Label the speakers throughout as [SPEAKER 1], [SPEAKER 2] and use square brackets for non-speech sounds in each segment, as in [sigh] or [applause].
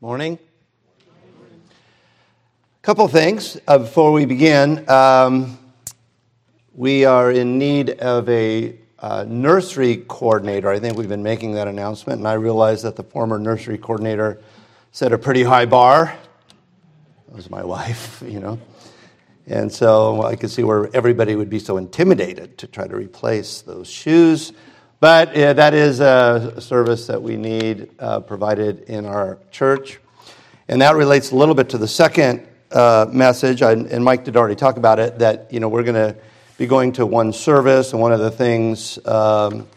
[SPEAKER 1] Morning. A couple things uh, before we begin. Um, we are in need of a uh, nursery coordinator. I think we've been making that announcement, and I realize that the former nursery coordinator set a pretty high bar. That was my [laughs] wife, you know. And so I could see where everybody would be so intimidated to try to replace those shoes. But that is a service that we need uh, provided in our church. And that relates a little bit to the second uh, message, I, and Mike did already talk about it, that you know, we're going to be going to one service, and one of the things um,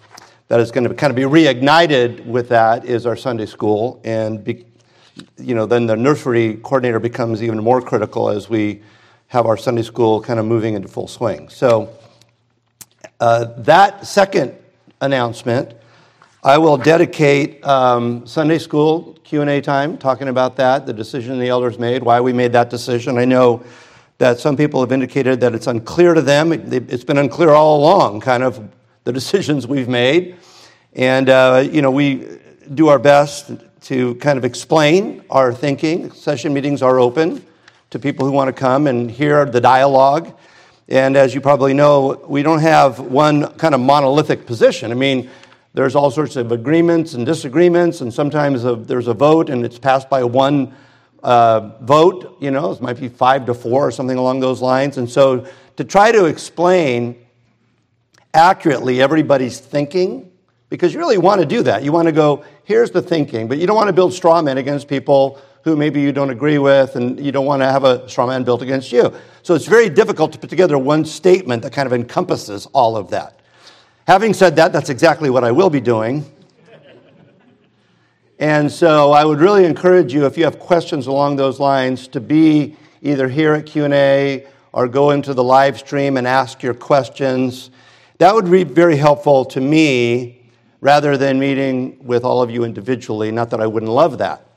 [SPEAKER 1] that is going to kind of be reignited with that is our Sunday school. And be, you know, then the nursery coordinator becomes even more critical as we have our Sunday school kind of moving into full swing. So uh, that second announcement. I will dedicate um, Sunday school Q&A time talking about that, the decision the elders made, why we made that decision. I know that some people have indicated that it's unclear to them. It's been unclear all along, kind of the [laughs] decisions we've made. And, uh, you know, we do our best to kind of explain our thinking. Session meetings are open to people who want to come and hear the dialogue. And as you probably know, we don't have one kind of monolithic position. I mean, there's all sorts of agreements and disagreements, and sometimes a, there's a vote and it's passed by one uh, vote. You know, it might be five to four or something along those lines. And so, to try to explain accurately everybody's thinking, because you really want to do that. You want to go, here's the thinking, but you don't want to build straw men against people who maybe you don't agree with, and you don't want to have a straw man built against you. So it's very difficult to put together one statement that kind of encompasses all of that. Having said that, that's exactly what I will be doing. And so I would really encourage you, if you have questions along those lines, to be either here at Q&A or go into the live stream and ask your questions. That would be very helpful to me rather than meeting with all of you individually. Not that I wouldn't love that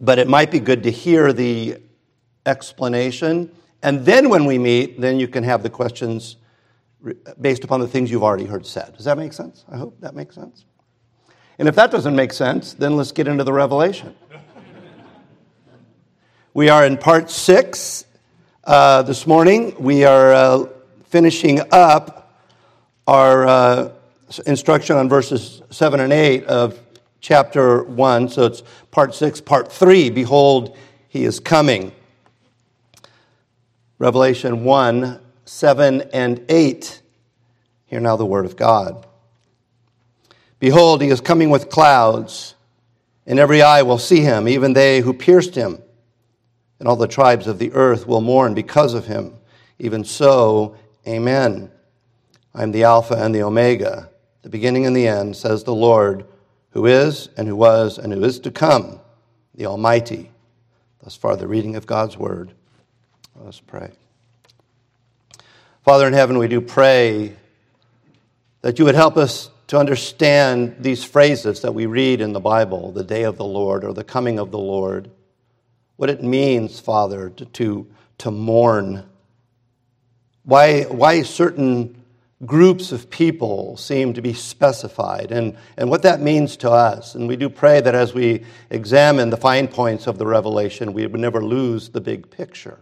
[SPEAKER 1] but it might be good to hear the explanation. And then when we meet, then you can have the questions based upon the things you've already heard said. Does that make sense? I hope that makes sense. And if that doesn't make sense, then let's get into the revelation. [laughs] we are in part six uh, this morning. We are uh, finishing up our uh, instruction on verses seven and eight of chapter 1. So it's part 6, part 3. Behold, he is coming. Revelation 1, 7, and 8. Hear now the word of God. Behold, he is coming with clouds, and every eye will see him, even they who pierced him. And all the tribes of the earth will mourn because of him. Even so, amen. I am the Alpha and the Omega, the beginning and the end, says the Lord who is, and who was, and who is to come, the Almighty. Thus far, the reading of God's Word. Let us pray. Father in heaven, we do pray that you would help us to understand these phrases that we read in the Bible, the day of the Lord or the coming of the Lord, what it means, Father, to, to, to mourn, why, why certain groups of people seem to be specified and, and what that means to us. And we do pray that as we examine the fine points of the revelation, we would never lose the big picture.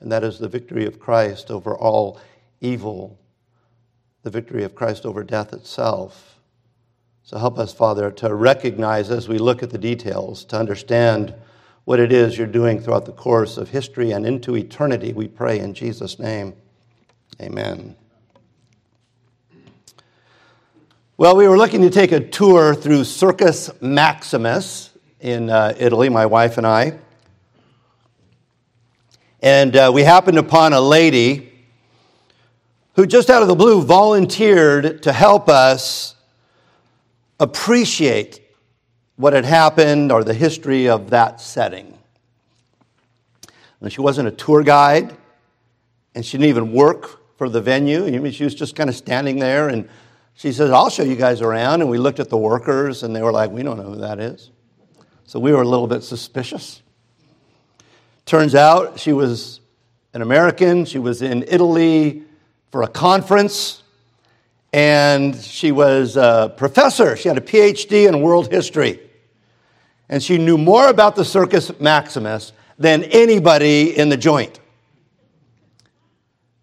[SPEAKER 1] And that is the victory of Christ over all evil, the victory of Christ over death itself. So help us, Father, to recognize as we look at the details, to understand what it is you're doing throughout the course of history and into eternity. We pray in Jesus' name. Amen. Well, we were looking to take a tour through Circus Maximus in uh, Italy, my wife and I. And uh, we happened upon a lady who, just out of the blue, volunteered to help us appreciate what had happened or the history of that setting. And she wasn't a tour guide, and she didn't even work for the venue. I mean, she was just kind of standing there and she says, I'll show you guys around. And we looked at the workers, and they were like, We don't know who that is. So we were a little bit suspicious. Turns out she was an American. She was in Italy for a conference, and she was a professor. She had a PhD in world history. And she knew more about the Circus Maximus than anybody in the joint.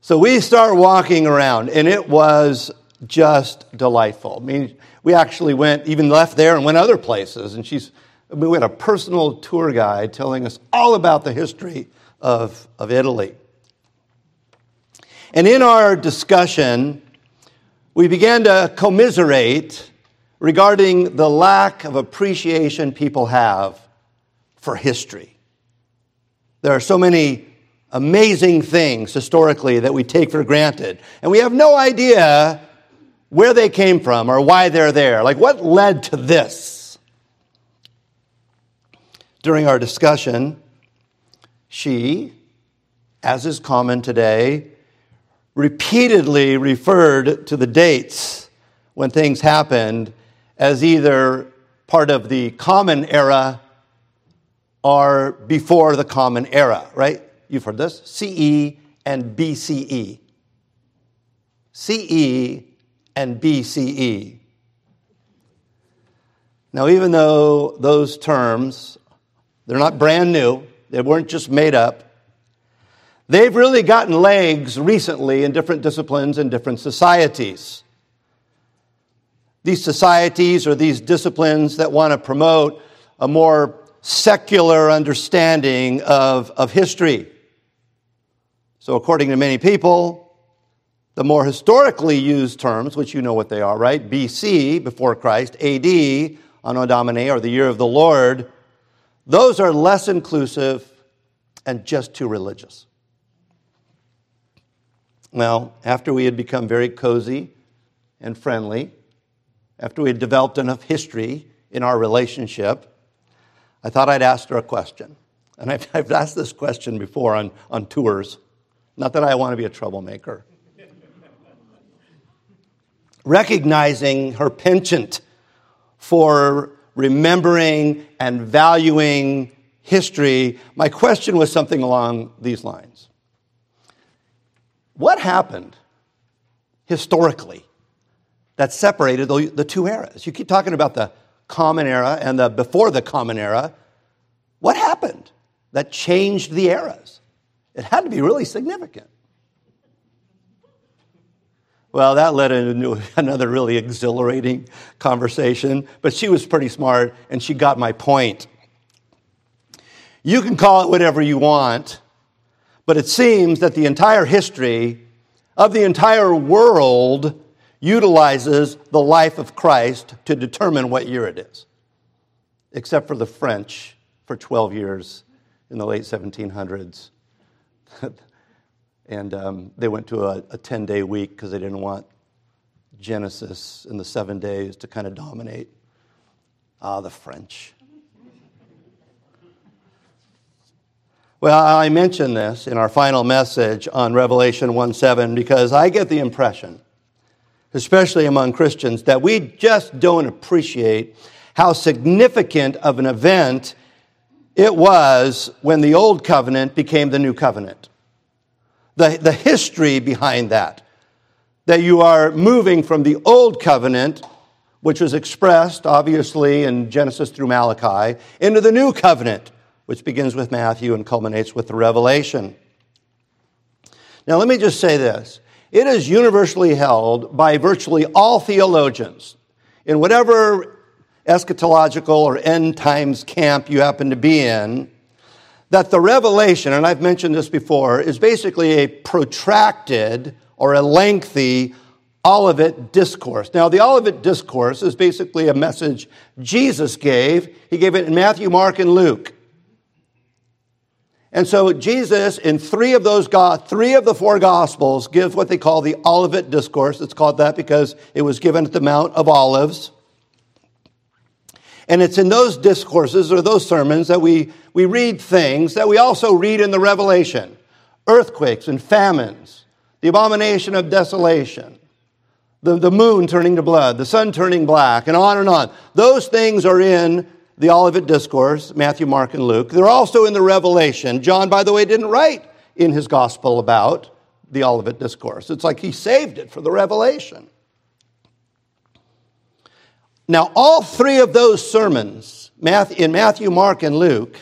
[SPEAKER 1] So we start walking around, and it was just delightful. I mean, we actually went, even left there and went other places. And she's, we had a personal tour guide telling us all about the history of, of Italy. And in our discussion, we began to commiserate regarding the lack of appreciation people have for history. There are so many amazing things historically that we take for granted, and we have no idea where they came from or why they're there. Like, what led to this? During our discussion, she, as is common today, repeatedly referred to the dates when things happened as either part of the common era or before the common era, right? You've heard this CE and BCE. CE and BCE. Now, even though those terms, they're not brand new, they weren't just made up, they've really gotten legs recently in different disciplines and different societies. These societies or these disciplines that want to promote a more secular understanding of, of history. So, according to many people, the more historically used terms, which you know what they are, right? BC, before Christ, AD, Anno Domini, or the year of the Lord, those are less inclusive and just too religious. Well, after we had become very cozy and friendly, after we had developed enough history in our relationship, I thought I'd ask her a question. And I've, I've asked this question before on, on tours. Not that I want to be a troublemaker. Recognizing her penchant for remembering and valuing history, my question was something along these lines What happened historically that separated the, two eras? You keep talking about the common era and the before the common era. What happened that changed the eras? It had to be really significant. Well, that led into [laughs] another really exhilarating conversation, but she was pretty smart and she got my point. You can call it whatever you want, but it seems that the entire history of the entire world utilizes the life of Christ to determine what year it is, except for the French for 12 years in the late 1700s. [laughs] and um, they went to a 10 day week because they didn't want Genesis in the seven days to kind of dominate. Ah, the French. Well, I mention this in our final message on Revelation 1 7 because I get the impression, especially among Christians, that we just don't appreciate how significant of an event it was when the old covenant became the new covenant. The, the history behind that. That you are moving from the old covenant, which was expressed obviously in Genesis through Malachi, into the new covenant, which begins with Matthew and culminates with the Revelation. Now, let me just say this. It is universally held by virtually all theologians in whatever eschatological or end times camp you happen to be in, that the revelation, and I've mentioned this before, is basically a protracted or a lengthy Olivet discourse. Now, the Olivet discourse is basically a message Jesus gave. He gave it in Matthew, Mark, and Luke. And so Jesus, in three of those, three of the four gospels, gives what they call the Olivet discourse. It's called that because it was given at the Mount of Olives. And it's in those discourses or those sermons that we, we read things that we also read in the Revelation earthquakes and famines, the abomination of desolation, the, the moon turning to blood, the sun turning black, and on and on. Those things are in the Olivet Discourse, Matthew, Mark, and Luke. They're also in the Revelation. John, by the way, didn't write in his gospel about the Olivet Discourse. It's like he saved it for the Revelation. Now, all three of those sermons in Matthew, Mark, and Luke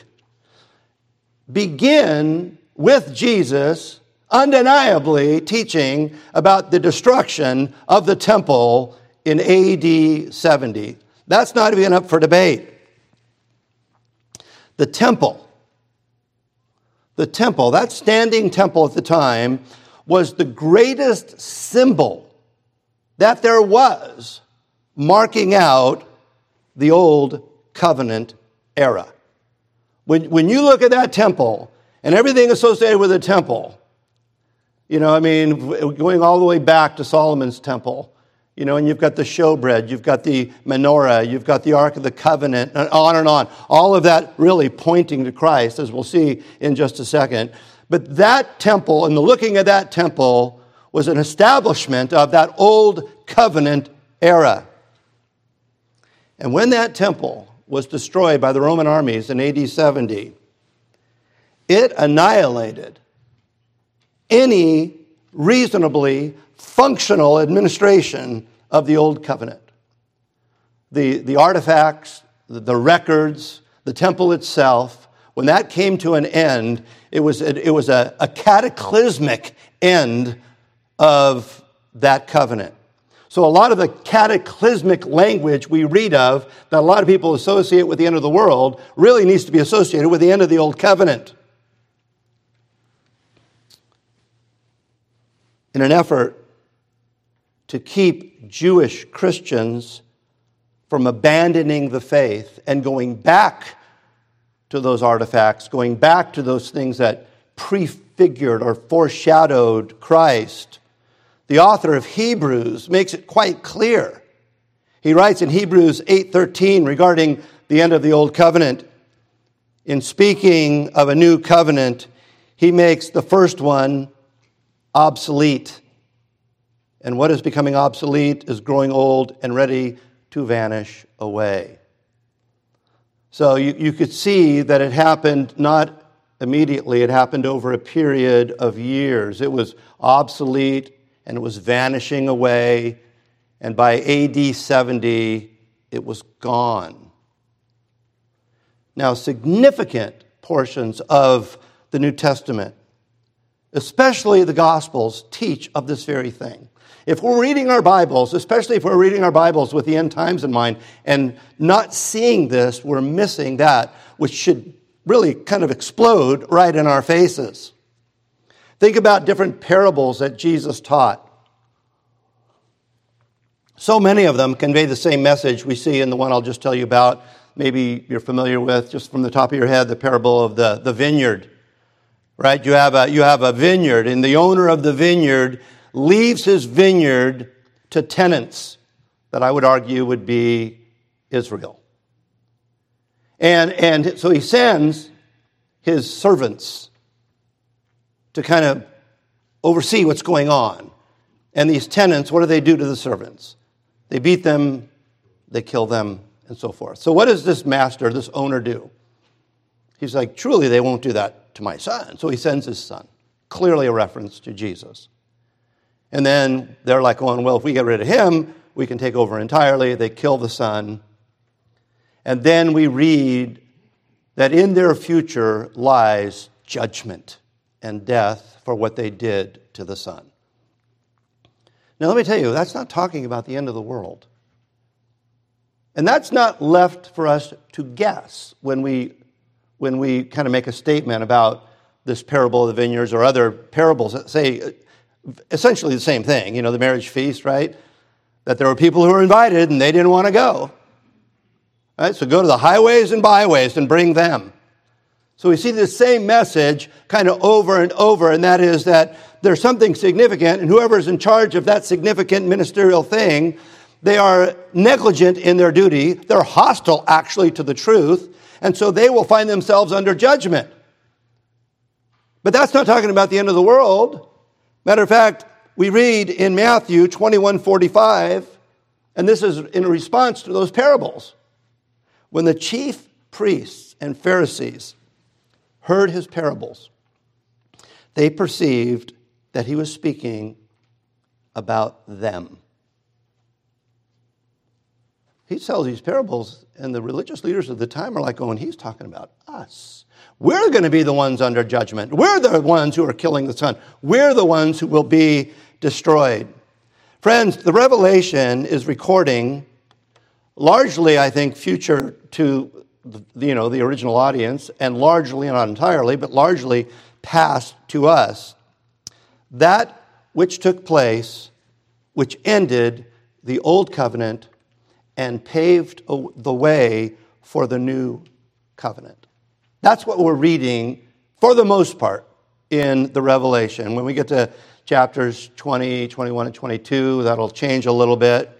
[SPEAKER 1] begin with Jesus undeniably teaching about the destruction of the temple in AD 70. That's not even up for debate. The temple, the temple, that standing temple at the time, was the greatest symbol that there was marking out the old covenant era. When, when you look at that temple and everything associated with the temple, you know, I mean, going all the way back to Solomon's temple, you know, and you've got the showbread, you've got the menorah, you've got the Ark of the Covenant, and on and on. All of that really pointing to Christ, as we'll see in just a second. But that temple and the looking at that temple was an establishment of that old covenant era. And when that temple was destroyed by the Roman armies in AD 70, it annihilated any reasonably functional administration of the Old Covenant. The, the artifacts, the, the records, the temple itself, when that came to an end, it was, it, was a, a cataclysmic end of that covenant. So, a lot of the cataclysmic language we read of that a lot of people associate with the end of the world really needs to be associated with the end of the Old Covenant. In an effort to keep Jewish Christians from abandoning the faith and going back to those artifacts, going back to those things that prefigured or foreshadowed Christ. The author of Hebrews makes it quite clear. He writes in Hebrews 8:13 regarding the end of the old covenant in speaking of a new covenant, he makes the first one obsolete and what is becoming obsolete is growing old and ready to vanish away. So you, you could see that it happened not immediately, it happened over a period of years. It was obsolete and it was vanishing away, and by AD 70, it was gone. Now, significant portions of the New Testament, especially the Gospels, teach of this very thing. If we're reading our Bibles, especially if we're reading our Bibles with the end times in mind, and not seeing this, we're missing that, which should really kind of explode right in our faces. Think about different parables that Jesus taught. So many of them convey the same message we see in the one I'll just tell you about. Maybe you're familiar with, just from the top of your head, the parable of the, the vineyard. Right? You have, a, you have a vineyard, and the owner of the vineyard leaves his vineyard to tenants that I would argue would be Israel. And, and so he sends his servants to kind of oversee what's going on. And these tenants, what do they do to the servants? They beat them, they kill them, and so forth. So, what does this master, this owner, do? He's like, truly, they won't do that to my son. So he sends his son. Clearly, a reference to Jesus. And then they're like going, well, if we get rid of him, we can take over entirely. They kill the son. And then we read that in their future lies judgment and death for what they did to the son. Now, let me tell you, that's not talking about the end of the world. And that's not left for us to guess when we, when we kind of make a statement about this parable of the vineyards or other parables that say uh, essentially the same thing, you know, the marriage feast, right? That there were people who were invited and they didn't want to go. Right? So go to the highways and byways and bring them. So we see the same message kind of over and over, and that is that there's something significant, and whoever's in charge of that significant ministerial thing, they are negligent in their duty. They're hostile, actually, to the truth, and so they will find themselves under judgment. But that's not talking about the end of the world. Matter of fact, we read in Matthew 21 45, and this is in response to those parables. When the chief priests and Pharisees heard his parables, they perceived that he was speaking about them. he tells these parables, and the religious leaders of the time are like oh, going, he's talking about us. We're going to be the ones under judgment. We're the ones who are killing the son. We're the ones who will be destroyed. Friends, the Revelation is recording largely, I think, future to the, you know, the original audience, and largely, not entirely, but largely past to us. That which took place, which ended the old covenant and paved the way for the new covenant. That's what we're reading for the most part in the Revelation. When we get to chapters 20, 21, and 22, that'll change a little bit.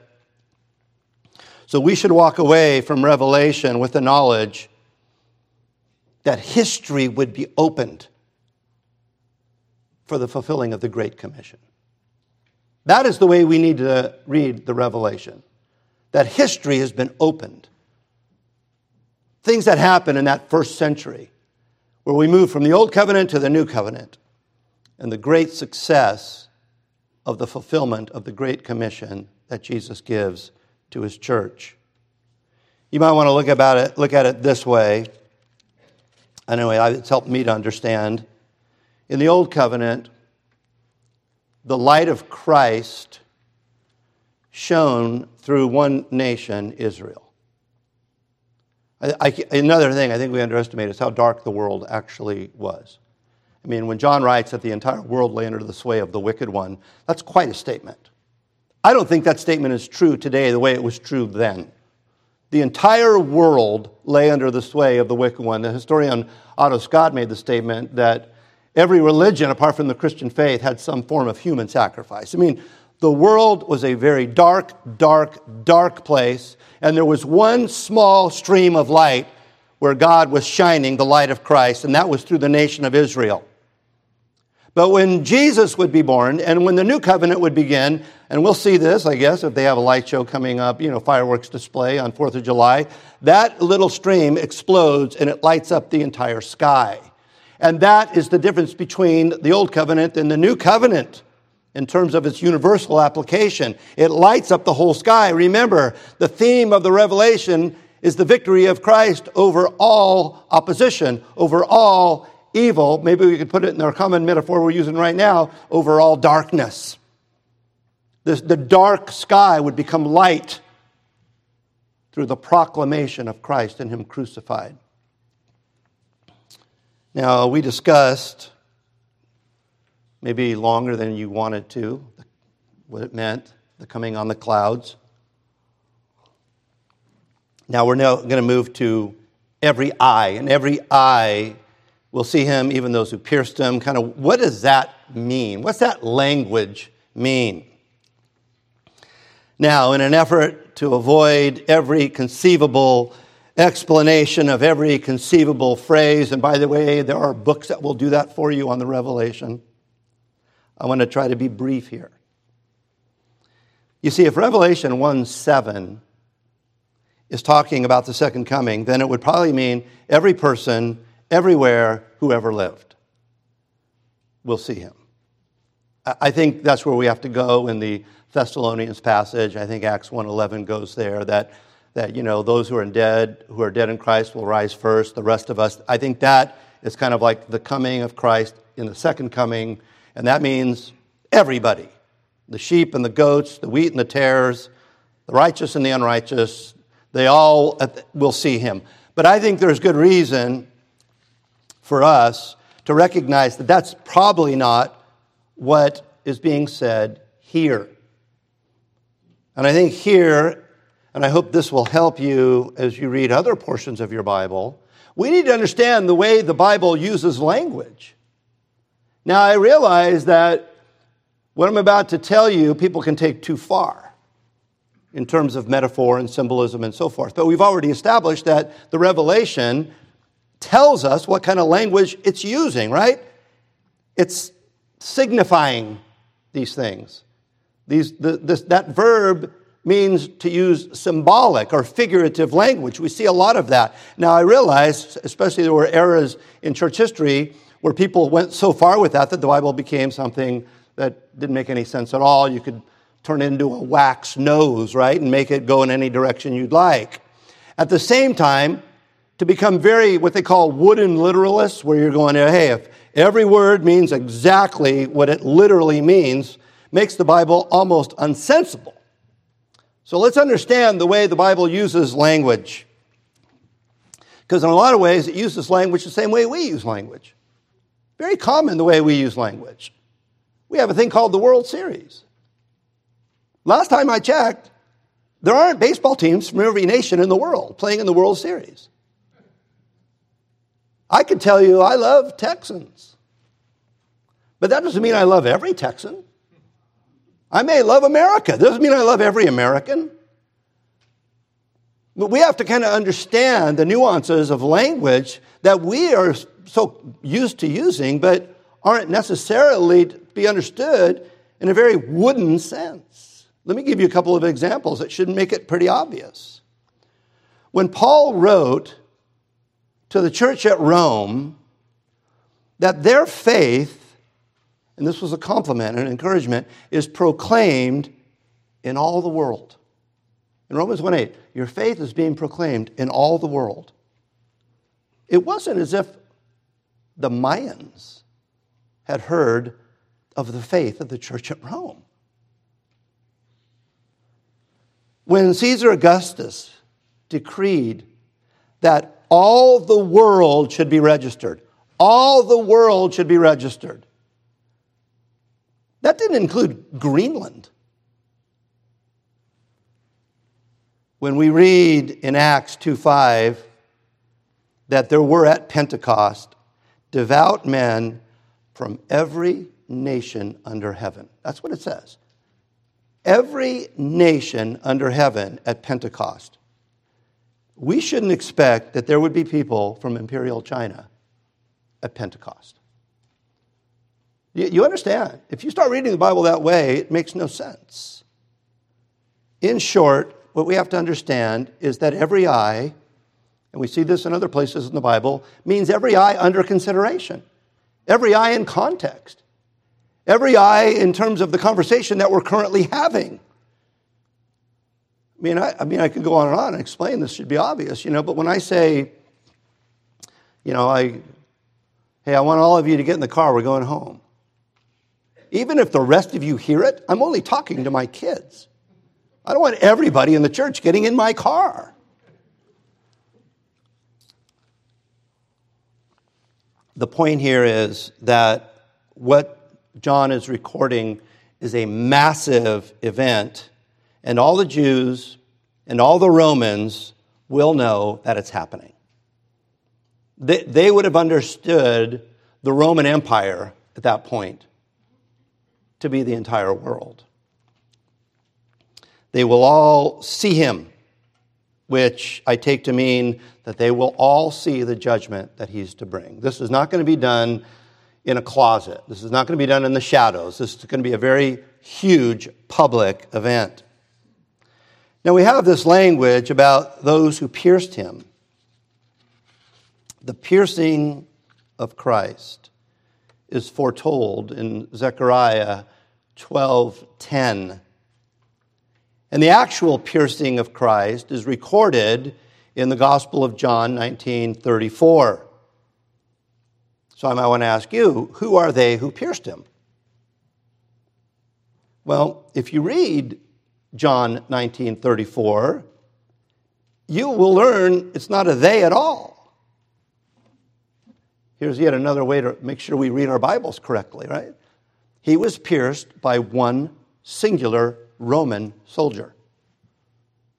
[SPEAKER 1] So we should walk away from Revelation with the knowledge that history would be opened for the fulfilling of the Great Commission. That is the way we need to read the Revelation that history has been opened. Things that happened in that first century, where we moved from the old covenant to the new covenant, and the great success of the fulfillment of the Great Commission that Jesus gives to his church. You might want to look, about it, look at it this way. Anyway, it's helped me to understand. In the Old Covenant, the light of Christ shone through one nation, Israel. I, I, another thing I think we underestimate is how dark the world actually was. I mean, when John writes that the entire world lay under the sway of the wicked one, that's quite a statement. I don't think that statement is true today the way it was true then. The entire world lay under the sway of the wicked one. The historian Otto Scott made the statement that every religion, apart from the Christian faith, had some form of human sacrifice. I mean, the world was a very dark, dark, dark place, and there was one small stream of light where God was shining the light of Christ, and that was through the nation of Israel. But when Jesus would be born and when the new covenant would begin, and we'll see this, I guess, if they have a light show coming up, you know, fireworks display on 4th of July, that little stream explodes and it lights up the entire sky. And that is the difference between the old covenant and the new covenant in terms of its universal application. It lights up the whole sky. Remember, the theme of the revelation is the victory of Christ over all opposition, over all evil. Maybe we could put it in our common metaphor we're using right now over all darkness. This, the dark sky would become light through the proclamation of Christ and Him crucified. Now, we discussed maybe longer than you wanted to, what it meant, the coming on the clouds. Now we're now going to move to every eye, and every eye will see him, even those who pierced him. Kind of what does that mean? What's that language mean? Now, in an effort to avoid every conceivable explanation of every conceivable phrase, and by the way, there are books that will do that for you on the Revelation. I want to try to be brief here. You see, if Revelation 1 7 is talking about the second coming, then it would probably mean every person, everywhere, who ever lived will see him. I think that's where we have to go in the Thessalonians passage. I think Acts 1:11 goes there that that you know those who are dead who are dead in Christ will rise first, the rest of us. I think that is kind of like the coming of Christ in the second coming and that means everybody the sheep and the goats, the wheat and the tares, the righteous and the unrighteous, they all will see him. But I think there's good reason for us to recognize that that's probably not what is being said here. And I think here, and I hope this will help you as you read other portions of your Bible, we need to understand the way the Bible uses language. Now, I realize that what I'm about to tell you, people can take too far in terms of metaphor and symbolism and so forth. But we've already established that the Revelation tells us what kind of language it's using, right? It's signifying these things. These, the, this, that verb means to use symbolic or figurative language. We see a lot of that. Now, I realize, especially there were eras in church history where people went so far with that that the Bible became something that didn't make any sense at all. You could turn it into a wax nose, right, and make it go in any direction you'd like. At the same time, to become very what they call wooden literalists, where you're going, hey, if every word means exactly what it literally means, makes the Bible almost unsensible. So let's understand the way the Bible uses language. Because in a lot of ways, it uses language the same way we use language. Very common the way we use language. We have a thing called the World Series. Last time I checked, there aren't baseball teams from every nation in the world playing in the World Series. I could tell you I love Texans, but that doesn't mean I love every Texan. I may love America. Doesn't mean I love every American. But we have to kind of understand the nuances of language that we are so used to using, but aren't necessarily to be understood in a very wooden sense. Let me give you a couple of examples that should make it pretty obvious. When Paul wrote to the church at Rome that their faith and this was a compliment and encouragement, is proclaimed in all the world. In Romans 1 8, your faith is being proclaimed in all the world. It wasn't as if the Mayans had heard of the faith of the church at Rome. When Caesar Augustus decreed that all the world should be registered, all the world should be registered. That didn't include Greenland. When we read in Acts 2 5 that there were at Pentecost devout men from every nation under heaven. That's what it says. Every nation under heaven at Pentecost. We shouldn't expect that there would be people from Imperial China at Pentecost. You understand? If you start reading the Bible that way, it makes no sense. In short, what we have to understand is that every eye, and we see this in other places in the Bible, means every eye under consideration, every eye in context, every eye in terms of the conversation that we're currently having. I mean, I, I mean, I could go on and on and explain this should be obvious, you know, but when I say, you know, I, hey, I want all of you to get in the car, we're going home even if the rest of you hear it, I'm only talking to my kids. I don't want everybody in the church getting in my car. The point here is that what John is recording is a massive event, and all the Jews and all the Romans will know that it's happening. They, they would have understood the Roman Empire at that point to be the entire world. They will all see him, which I take to mean that they will all see the judgment that he's to bring. This is not going to be done in a closet. This is not going to be done in the shadows. This is going to be a very huge public event. Now, we have this language about those who pierced him the piercing of Christ is foretold in Zechariah 12:10. And the actual piercing of Christ is recorded in the Gospel of John 19:34. So I might want to ask you, who are they who pierced him? Well, if you read John 19:34, you will learn it's not a they at all. Here's yet another way to make sure we read our Bibles correctly, right? He was pierced by one singular Roman soldier.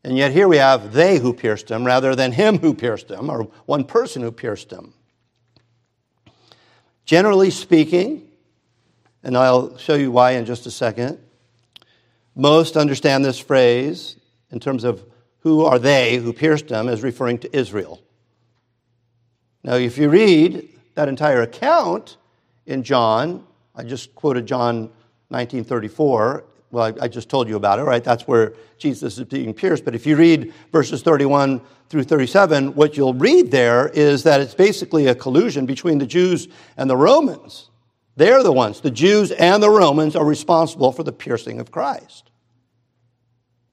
[SPEAKER 1] And yet here we have they who pierced him rather than him who pierced him, or one person who pierced him. Generally speaking, and I'll show you why in just a second, most understand this phrase in terms of who are they who pierced him as referring to Israel. Now, if you read that entire account in John. I just quoted John 1934. Well, I, I just told you about it, right? That's where Jesus is being pierced. But if you read verses 31 through 37, what you'll read there is that it's basically a collusion between the Jews and the Romans. They're the ones, the Jews and the Romans, are responsible for the piercing of Christ.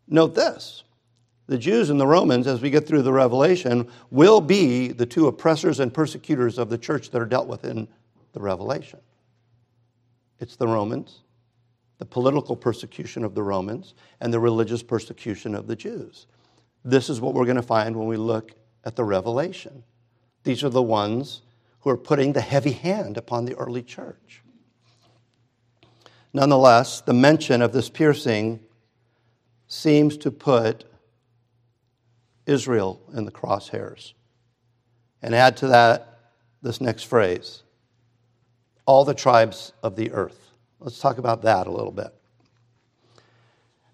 [SPEAKER 1] note this the Jews and the Romans, as we get through the Revelation, will be the two oppressors and persecutors of the church that are dealt with in the Revelation. It's the Romans, the political persecution of the Romans, and the religious persecution of the Jews. This is what we're going to find when we look at the Revelation. These are the ones who are putting the heavy hand upon the early church. Nonetheless, the mention of this piercing seems to put Israel in the crosshairs. And add to that this next phrase all the tribes of the earth. Let's talk about that a little bit.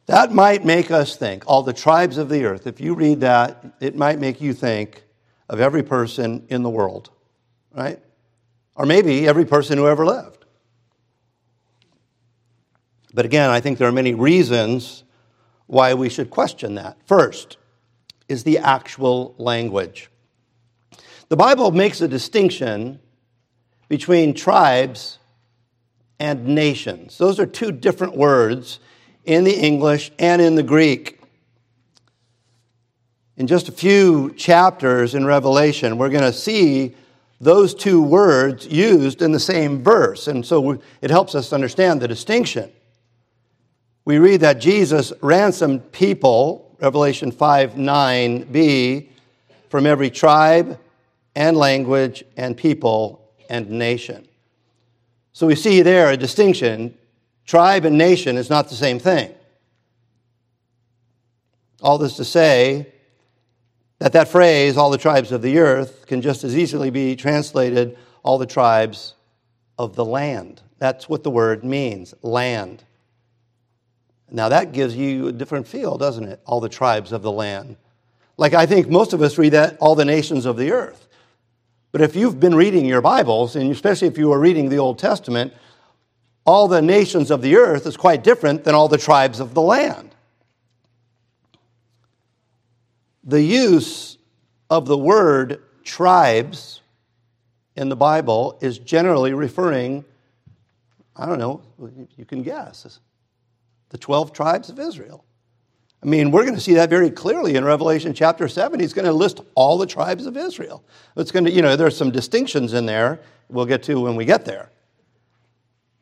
[SPEAKER 1] That might make us think, all the tribes of the earth. If you read that, it might make you think of every person in the world, right? Or maybe every person who ever lived. But again, I think there are many reasons why we should question that. First, is the actual language. The Bible makes a distinction between tribes and nations. Those are two different words in the English and in the Greek. In just a few chapters in Revelation, we're going to see those two words used in the same verse. And so it helps us understand the distinction. We read that Jesus ransomed people Revelation 5 9b, from every tribe and language and people and nation. So we see there a distinction. Tribe and nation is not the same thing. All this to say that that phrase, all the tribes of the earth, can just as easily be translated, all the tribes of the land. That's what the word means land. Now that gives you a different feel, doesn't it? All the tribes of the land. Like I think most of us read that, all the nations of the earth. But if you've been reading your Bibles, and especially if you are reading the Old Testament, all the nations of the earth is quite different than all the tribes of the land. The use of the word tribes in the Bible is generally referring, I don't know, you can guess, the 12 tribes of Israel. I mean, we're going to see that very clearly in Revelation chapter 7. He's going to list all the tribes of Israel. It's going to, you know, there's some distinctions in there we'll get to when we get there.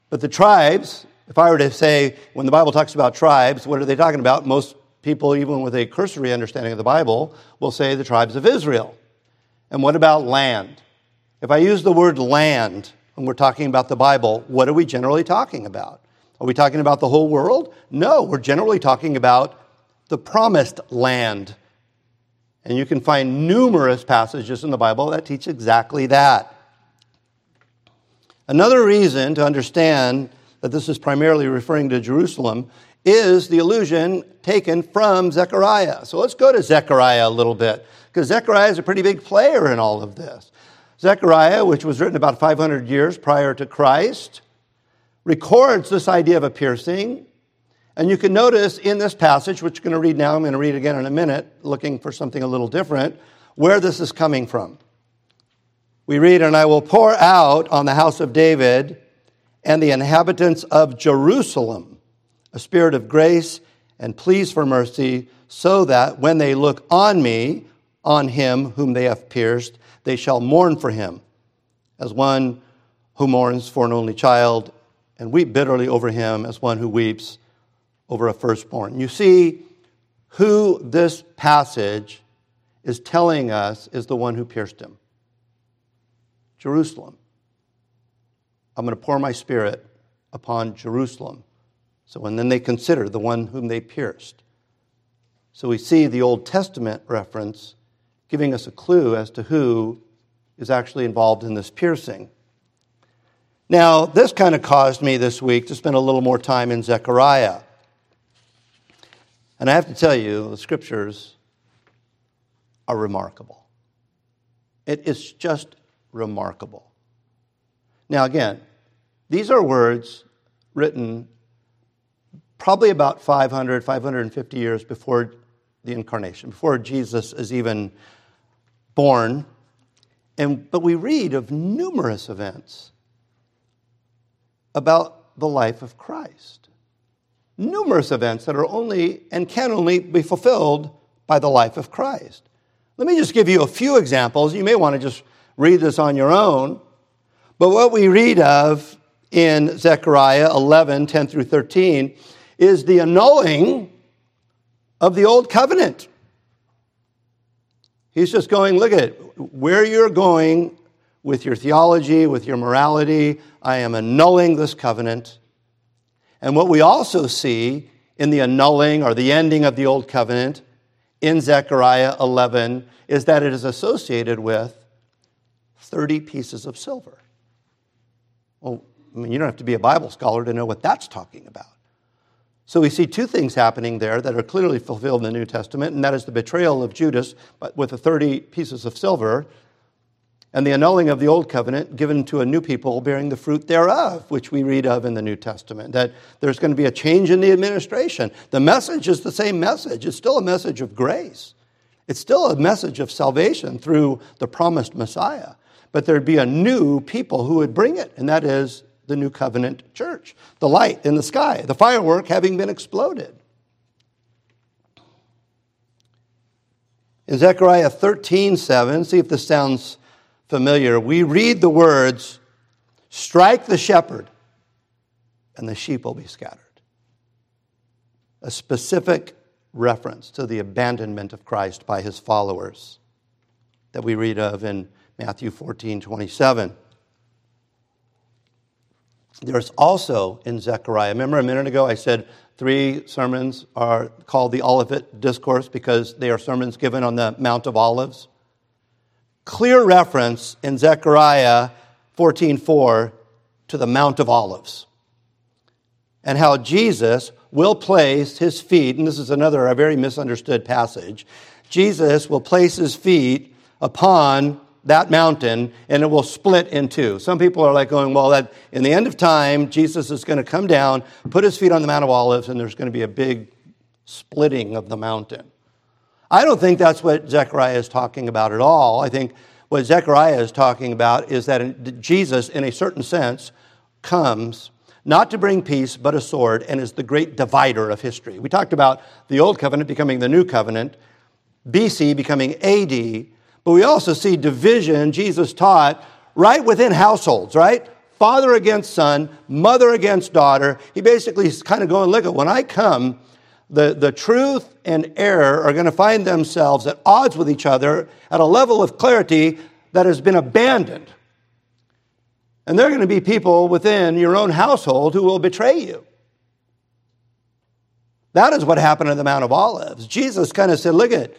[SPEAKER 1] But the tribes, if I were to say, when the Bible talks about tribes, what are they talking about? Most people, even with a cursory understanding of the Bible, will say the tribes of Israel. And what about land? If I use the word land when we're talking about the Bible, what are we generally talking about? Are we talking about the whole world? No, we're generally talking about the promised land. And you can find numerous passages in the Bible that teach exactly that. Another reason to understand that this is primarily referring to Jerusalem is the allusion taken from Zechariah. So let's go to Zechariah a little bit, because Zechariah is a pretty big player in all of this. Zechariah, which was written about 500 years prior to Christ, records this idea of a piercing. And you can notice in this passage, which you're going to read now, I'm going to read again in a minute, looking for something a little different, where this is coming from. We read, And I will pour out on the house of David and the inhabitants of Jerusalem a spirit of grace and pleas for mercy, so that when they look on me, on him whom they have pierced, they shall mourn for him, as one who mourns for an only child and weep bitterly over him as one who weeps over a firstborn. You see, who this passage is telling us is the one who pierced him Jerusalem. I'm going to pour my spirit upon Jerusalem. So, and then they consider the one whom they pierced. So we see the Old Testament reference giving us a clue as to who is actually involved in this piercing. Now, this kind of caused me this week to spend a little more time in Zechariah. And I have to tell you, the scriptures are remarkable. It is just remarkable. Now, again, these are words written probably about 500, 550 years before the incarnation, before Jesus is even born. And, but we read of numerous events about the life of Christ. numerous events that are only and can only be fulfilled by the life of Christ. Let me just give you a few examples. You may want to just read this on your own. But what we read of in Zechariah 11 10 through 13 is the annulling of the old covenant. He's just going, look at it, where you're going with your theology, with your morality. I am annulling this covenant. And what we also see in the annulling or the ending of the old covenant in Zechariah 11 is that it is associated with 30 pieces of silver. Well, I mean, you don't have to be a Bible scholar to know what that's talking about. So we see two things happening there that are clearly fulfilled in the New Testament, and that is the betrayal of Judas with the 30 pieces of silver, and the annulling of the old covenant given to a new people bearing the fruit thereof, which we read of in the New Testament. That there's going to be a change in the administration. The message is the same message, it's still a message of grace, it's still a message of salvation through the promised Messiah. But there'd be a new people who would bring it, and that is the new covenant church, the light in the sky, the firework having been exploded. In Zechariah 13 7, see if this sounds familiar, we read the words, Strike the shepherd, and the sheep will be scattered. A specific reference to the abandonment of Christ by his followers that we read of in Matthew 14 27. There's also in Zechariah, remember a minute ago I said three sermons are called the Olivet Discourse because they are sermons given on the Mount of Olives? Clear reference in Zechariah 14:4 to the Mount of Olives and how Jesus will place his feet, and this is another a very misunderstood passage. Jesus will place his feet upon that mountain and it will split in two. Some people are like going, well, that in the end of time, Jesus is going to come down, put his feet on the Mount of Olives, and there's going to be a big splitting of the mountain. I don't think that's what Zechariah is talking about at all. I think what Zechariah is talking about is that Jesus, in a certain sense, comes not to bring peace, but a sword, and is the great divider of history. We talked about the Old Covenant becoming the New Covenant, BC becoming AD, but we also see division, Jesus taught, right within households, right? Father against son, mother against daughter. He basically is kind of going, look, when I come, the, the truth and error are going to find themselves at odds with each other at a level of clarity that has been abandoned. And there are going to be people within your own household who will betray you. That is what happened at the Mount of Olives. Jesus kind of said, Look at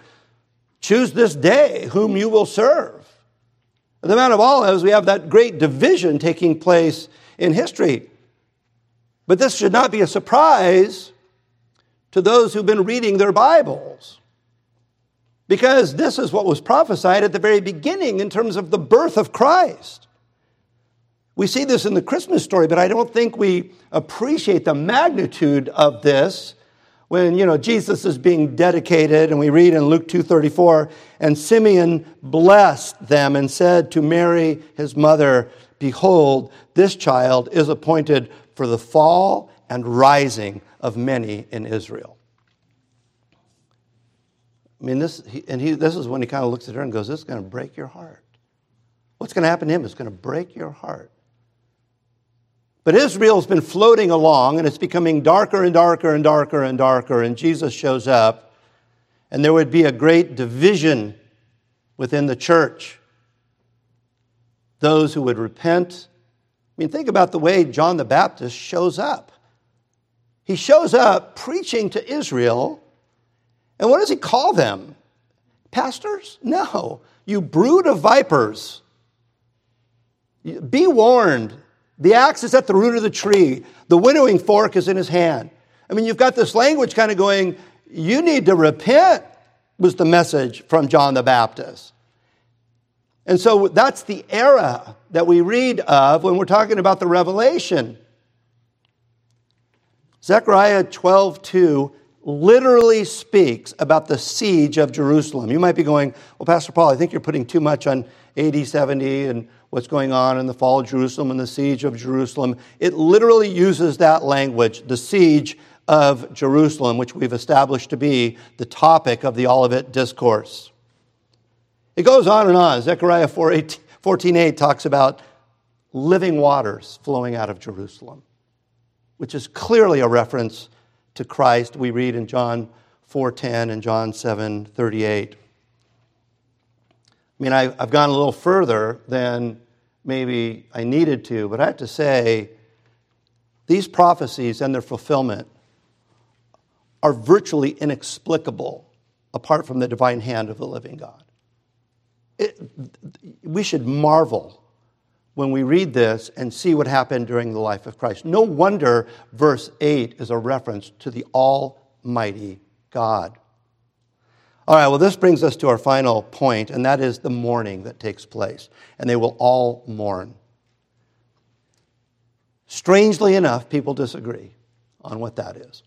[SPEAKER 1] Choose this day whom you will serve. At the Mount of Olives, we have that great division taking place in history. But this should not be a surprise to those who've been reading their Bibles. Because this is what was prophesied at the very beginning in terms of the birth of Christ. We see this in the Christmas story, but I don't think we appreciate the magnitude of this when you know Jesus is being dedicated and we read in Luke 2:34 and Simeon blessed them and said to Mary his mother behold this child is appointed for the fall and rising of many in Israel. I mean this and he, this is when he kind of looks at her and goes this is going to break your heart. What's going to happen to him is going to break your heart. But Israel's been floating along and it's becoming darker and darker and darker and darker, and Jesus shows up, and there would be a great division within the church. Those who would repent. I mean, think about the way John the Baptist shows up. He shows up preaching to Israel, and what does he call them? Pastors? No. You brood of vipers. Be warned. The axe is at the root of the tree. The winnowing fork is in his hand. I mean, you've got this language kind of going, you need to repent, was the message from John the Baptist. And so that's the era that we read of when we're talking about the revelation. Zechariah 12 2 literally speaks about the siege of Jerusalem. You might be going, Well, Pastor Paul, I think you're putting too much on AD 70 and what's going on in the fall of Jerusalem and the siege of Jerusalem. It literally uses that language, the siege of Jerusalem, which we've established to be the topic of the Olivet Discourse. It goes on and on. Zechariah 14:8 talks about living waters flowing out of Jerusalem, which is clearly a reference to Christ. We read in John 4:10 and John 7:38. I mean, I've gone a little further than maybe I needed to, but I have to say, these prophecies and their fulfillment are virtually inexplicable apart from the divine hand of the living God. It, we should marvel when we read this and see what happened during the life of Christ. No wonder verse 8 is a reference to the Almighty God. All right, well, this brings us to our final point, and that is the mourning that takes place. And they will all mourn. Strangely enough, people disagree on what that is.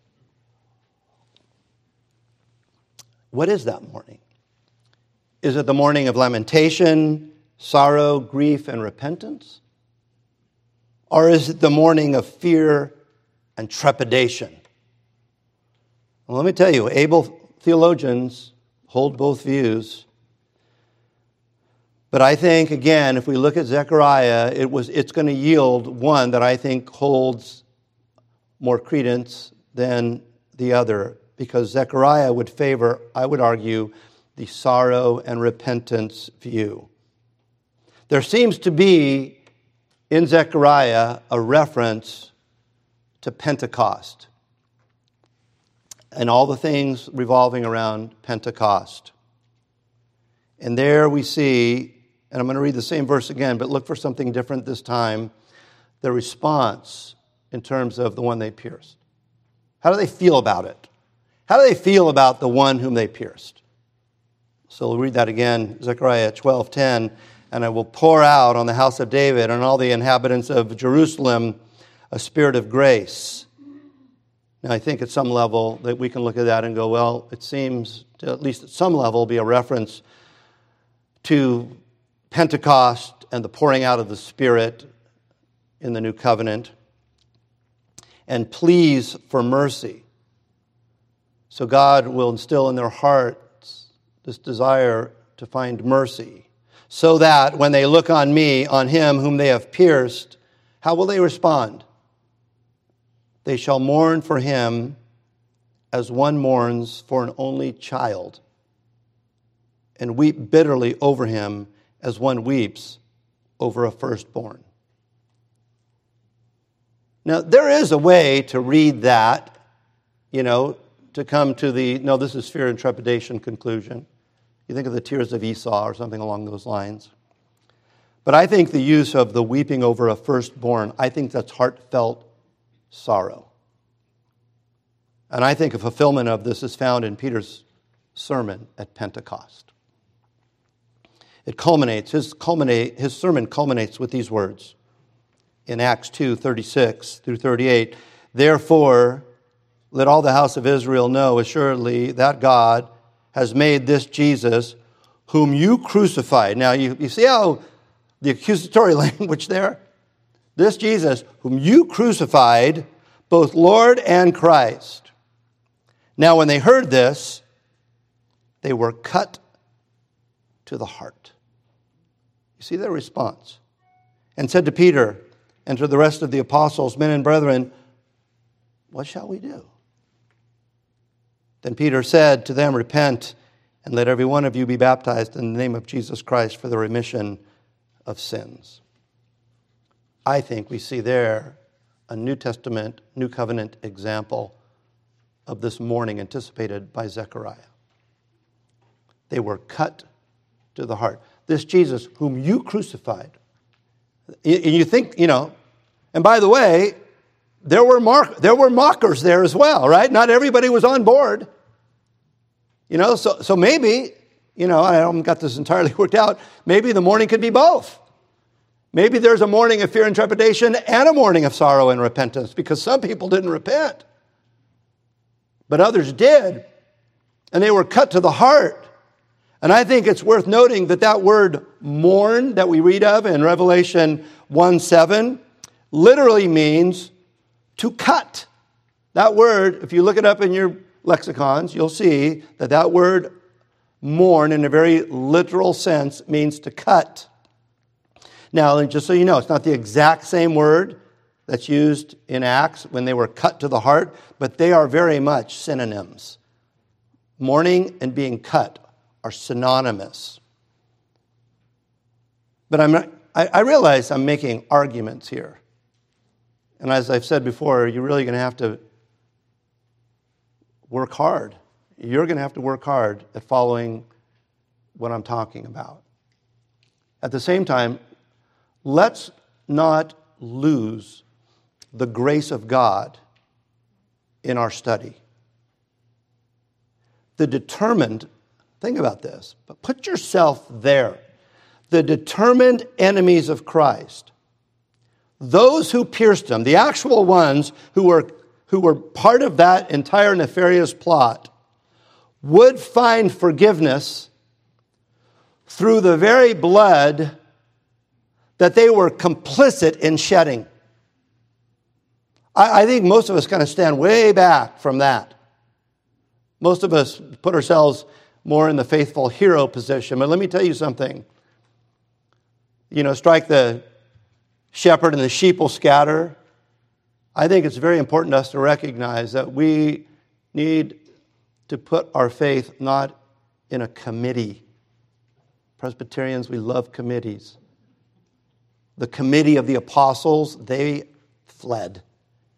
[SPEAKER 1] What is that mourning? Is it the mourning of lamentation, sorrow, grief, and repentance? Or is it the mourning of fear and trepidation? Well, let me tell you, able theologians hold both views. But I think, again, if we look at Zechariah, it was, it's going to yield one that I think holds more credence than the other, because Zechariah would favor, I would argue, the sorrow and repentance view. There seems to be in Zechariah a reference to Pentecost and all the things revolving around Pentecost. And there we see, and I'm going to read the same verse again, but look for something different this time the response in terms of the one they pierced. How do they feel about it? How do they feel about the one whom they pierced? So we'll read that again, Zechariah 12:10, and I will pour out on the house of David and all the inhabitants of Jerusalem a spirit of grace I think at some level that we can look at that and go, well, it seems to, at least at some level, be a reference to Pentecost and the pouring out of the Spirit in the new covenant, and pleas for mercy. So God will instill in their hearts this desire to find mercy, so that when they look on me, on him whom they have pierced, how will they respond? They shall mourn for him as one mourns for an only child, and weep bitterly over him as one weeps over a firstborn. Now, there is a way to read that, you know, to come to the, no, this is fear and trepidation conclusion. You think of the tears of Esau or something along those lines. But I think the use of the weeping over a firstborn, I think that's heartfelt sorrow. And I think a fulfillment of this is found in Peter's sermon at Pentecost. It culminates, his, culminate, his sermon culminates with these words in Acts 2 36 through 38. Therefore, let all the house of Israel know assuredly that God has made this Jesus, whom you crucified. Now, you, you see how the accusatory [laughs] language there? This Jesus, whom you crucified, both Lord and Christ. Now, when they heard this, they were cut to the heart. You see their response. And said to Peter and to the rest of the apostles, Men and brethren, what shall we do? Then Peter said to them, Repent and let every one of you be baptized in the name of Jesus Christ for the remission of sins. I think we see there a New Testament, New Covenant example of this mourning anticipated by Zechariah. They were cut to the heart. This Jesus, whom you crucified. And you think, you know, and by the way, there were, mark, there were mockers there as well, right? Not everybody was on board. You know, so, so maybe, you know, I haven't got this entirely [laughs] worked out. Maybe the mourning could be both. Maybe there's a mourning of fear and trepidation and a mourning of sorrow and repentance because some people didn't repent but others did. And they were cut to the heart. And I think it's worth noting that that word mourn that we read of in Revelation 1 7 literally means to cut. That word, if you look it up in your lexicons, you'll see that that word mourn in a very literal sense means to cut. Now, just so you know, it's not the exact same word that's used in Acts when they were cut to the heart, but they are very much synonyms. Mourning and being cut are synonymous. But I'm, I, I realize I'm making arguments here. And as I've said before, you're really going to have to work hard. You're going to have to work hard at following what I'm talking about. At the same time, let's not lose the grace of God in our study. The determined, think about this, but put yourself there. The determined enemies of Christ, those who pierced him, the actual ones who were, who were part of that entire nefarious plot, would find forgiveness through the very blood that they were complicit in shedding. I, I think most of us kind of stand way back from that. Most of us put ourselves more in the faithful hero position. But let me tell you something. You know, strike the shepherd and the sheep will scatter. I think it's very important to us to recognize that we need to put our faith not in a committee. Presbyterians, we love committees. The committee of the apostles, they fled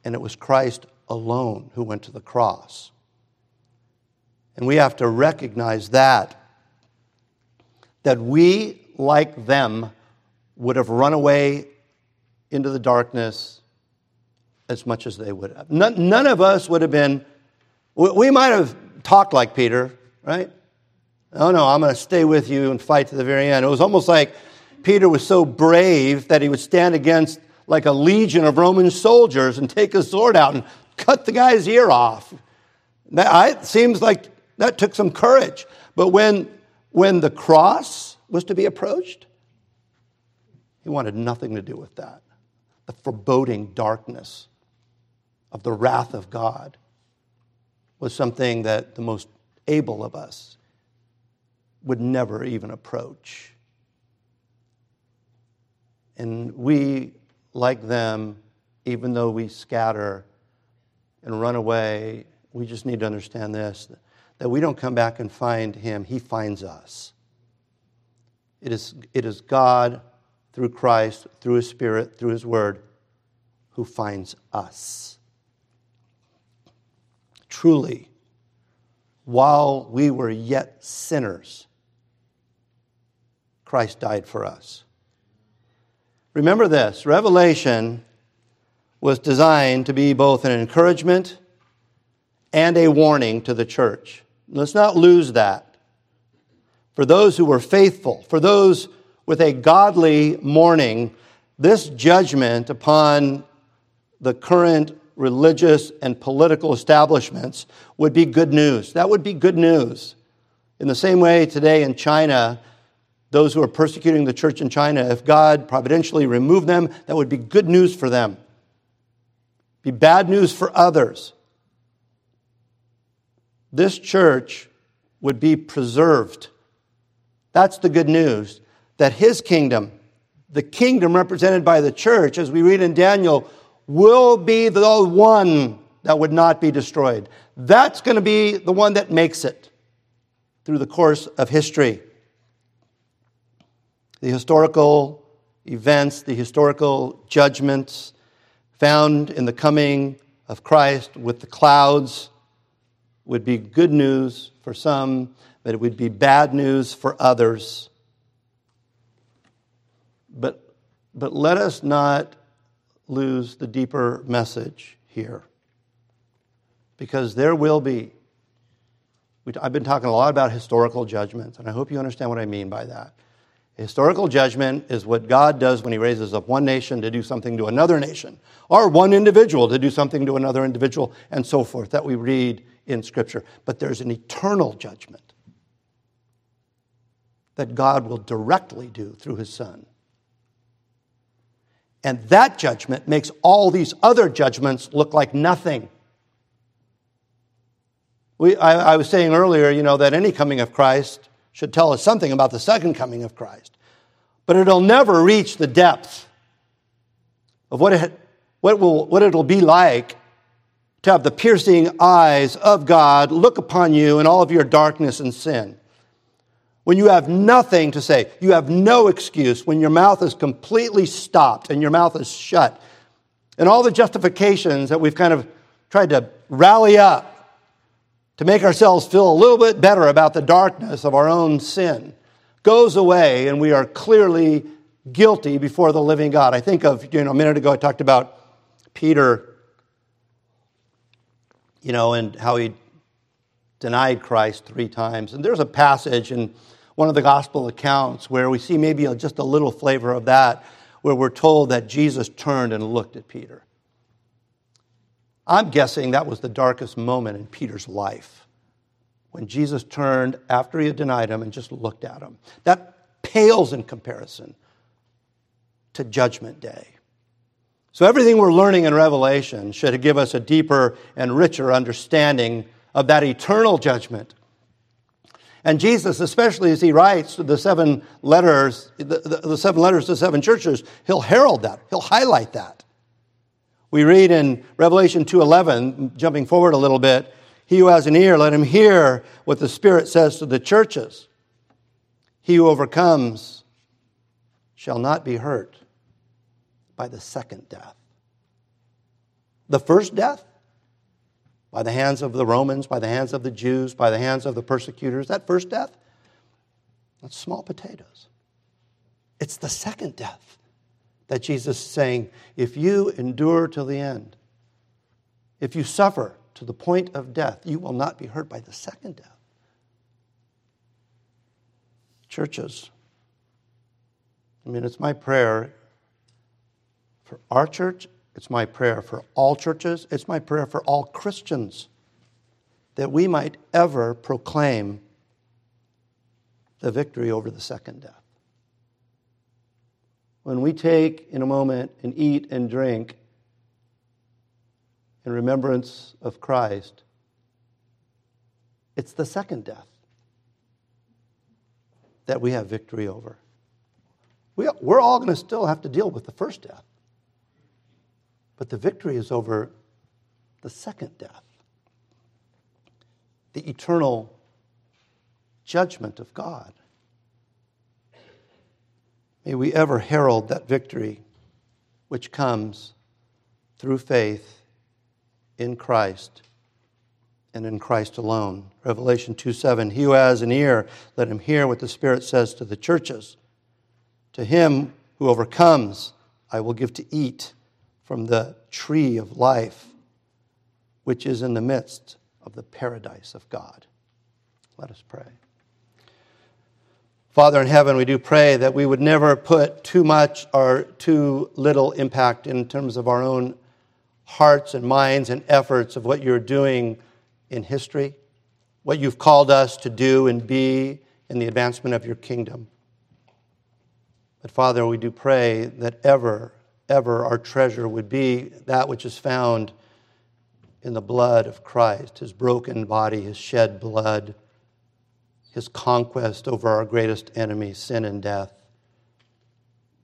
[SPEAKER 1] and it was Christ alone who went to the cross. And we have to recognize that, that we, like them, would have run away into the darkness as much as they would have. None, none of us would have been, we might have talked like Peter, right? Oh no, I'm going to stay with you and fight to the very end. It was almost like Peter was so brave that he would stand against like a legion of Roman soldiers and take his sword out and cut the guy's ear off. That seems like that took some courage. But when, when the cross was to be approached, he wanted nothing to do with that. The foreboding darkness of the wrath of God was something that the most able of us would never even approach. And we like them, even though we scatter and run away, we just need to understand this that we don't come back and find him, he finds us. It is, it is God through Christ, through his Spirit, through his word, who finds us. Truly, while we were yet sinners, Christ died for us. Remember this Revelation was designed to be both an encouragement and a warning to the church. Let's not lose that. For those who were faithful, for those with a godly mourning, this judgment upon the current religious and political establishments would be good news. That would be good news. In the same way, today in China, those who are persecuting the church in China, if God providentially removed them, that would be good news for them. Be bad news for others. This church would be preserved. That's the good news that his kingdom, the kingdom represented by the church, as we read in Daniel, will be the one that would not be destroyed. That's going to be the one that makes it through the course of history the historical events, the historical judgments found in the coming of Christ with the clouds would be good news for some, but it would be bad news for others. But, but let us not lose the deeper message here. Because there will be, I've been talking a lot about historical judgments, and I hope you understand what I mean by that. Historical judgment is what God does when He raises up one nation to do something to another nation, or one individual to do something to another individual, and so forth, that we read in Scripture. But there's an eternal judgment that God will directly do through His Son. And that judgment makes all these other judgments look like nothing. We, I, I was saying earlier, you know, that any coming of Christ should tell us something about the second coming of Christ. But it'll never reach the depth of what, it, what, will, what it'll be like to have the piercing eyes of God look upon you in all of your darkness and sin. When you have nothing to say, you have no excuse, when your mouth is completely stopped and your mouth is shut, and all the justifications that we've kind of tried to rally up to make ourselves feel a little bit better about the darkness of our own sin goes away and we are clearly guilty before the living God. I think of, you know, a minute ago I talked about Peter, you know, and how he denied Christ three times. And there's a passage in one of the gospel accounts where we see maybe just a little flavor of that, where we're told that Jesus turned and looked at Peter. I'm guessing that was the darkest moment in Peter's life when Jesus turned after he had denied him and just looked at him. That pales in comparison to Judgment Day. So, everything we're learning in Revelation should give us a deeper and richer understanding of that eternal judgment. And Jesus, especially as he writes the seven letters, the, the, the seven letters to seven churches, he'll herald that, he'll highlight that. We read in Revelation 2:11, jumping forward a little bit, he who has an ear let him hear what the Spirit says to the churches. He who overcomes shall not be hurt by the second death. The first death by the hands of the Romans, by the hands of the Jews, by the hands of the persecutors, that first death that's small potatoes. It's the second death that Jesus is saying, if you endure till the end, if you suffer to the point of death, you will not be hurt by the second death. Churches, I mean, it's my prayer for our church, it's my prayer for all churches, it's my prayer for all Christians that we might ever proclaim the victory over the second death when we take in a moment and eat and drink in remembrance of Christ, it's the second death that we have victory over. We, we're all going to still have to deal with the first death, but the victory is over the second death, the eternal judgment of God. May we ever herald that victory which comes through faith in Christ and in Christ alone. Revelation 2 7. He who has an ear, let him hear what the Spirit says to the churches. To him who overcomes, I will give to eat from the tree of life, which is in the midst of the paradise of God. Let us pray. Father in heaven, we do pray that we would never put too much or too little impact in terms of our own hearts and minds and efforts of what you're doing in history, what you've called us to do and be in the advancement of your kingdom. But Father, we do pray that ever, ever our treasure would be that which is found in the blood of Christ, his broken body, his shed blood his conquest over our greatest enemy, sin and death.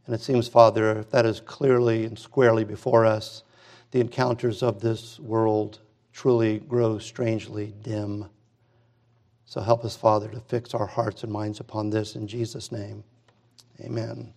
[SPEAKER 1] And it seems, Father, if that is clearly and squarely before us, the encounters of this world truly grow strangely dim. So help us, Father, to fix our hearts and minds upon this in Jesus' name. Amen.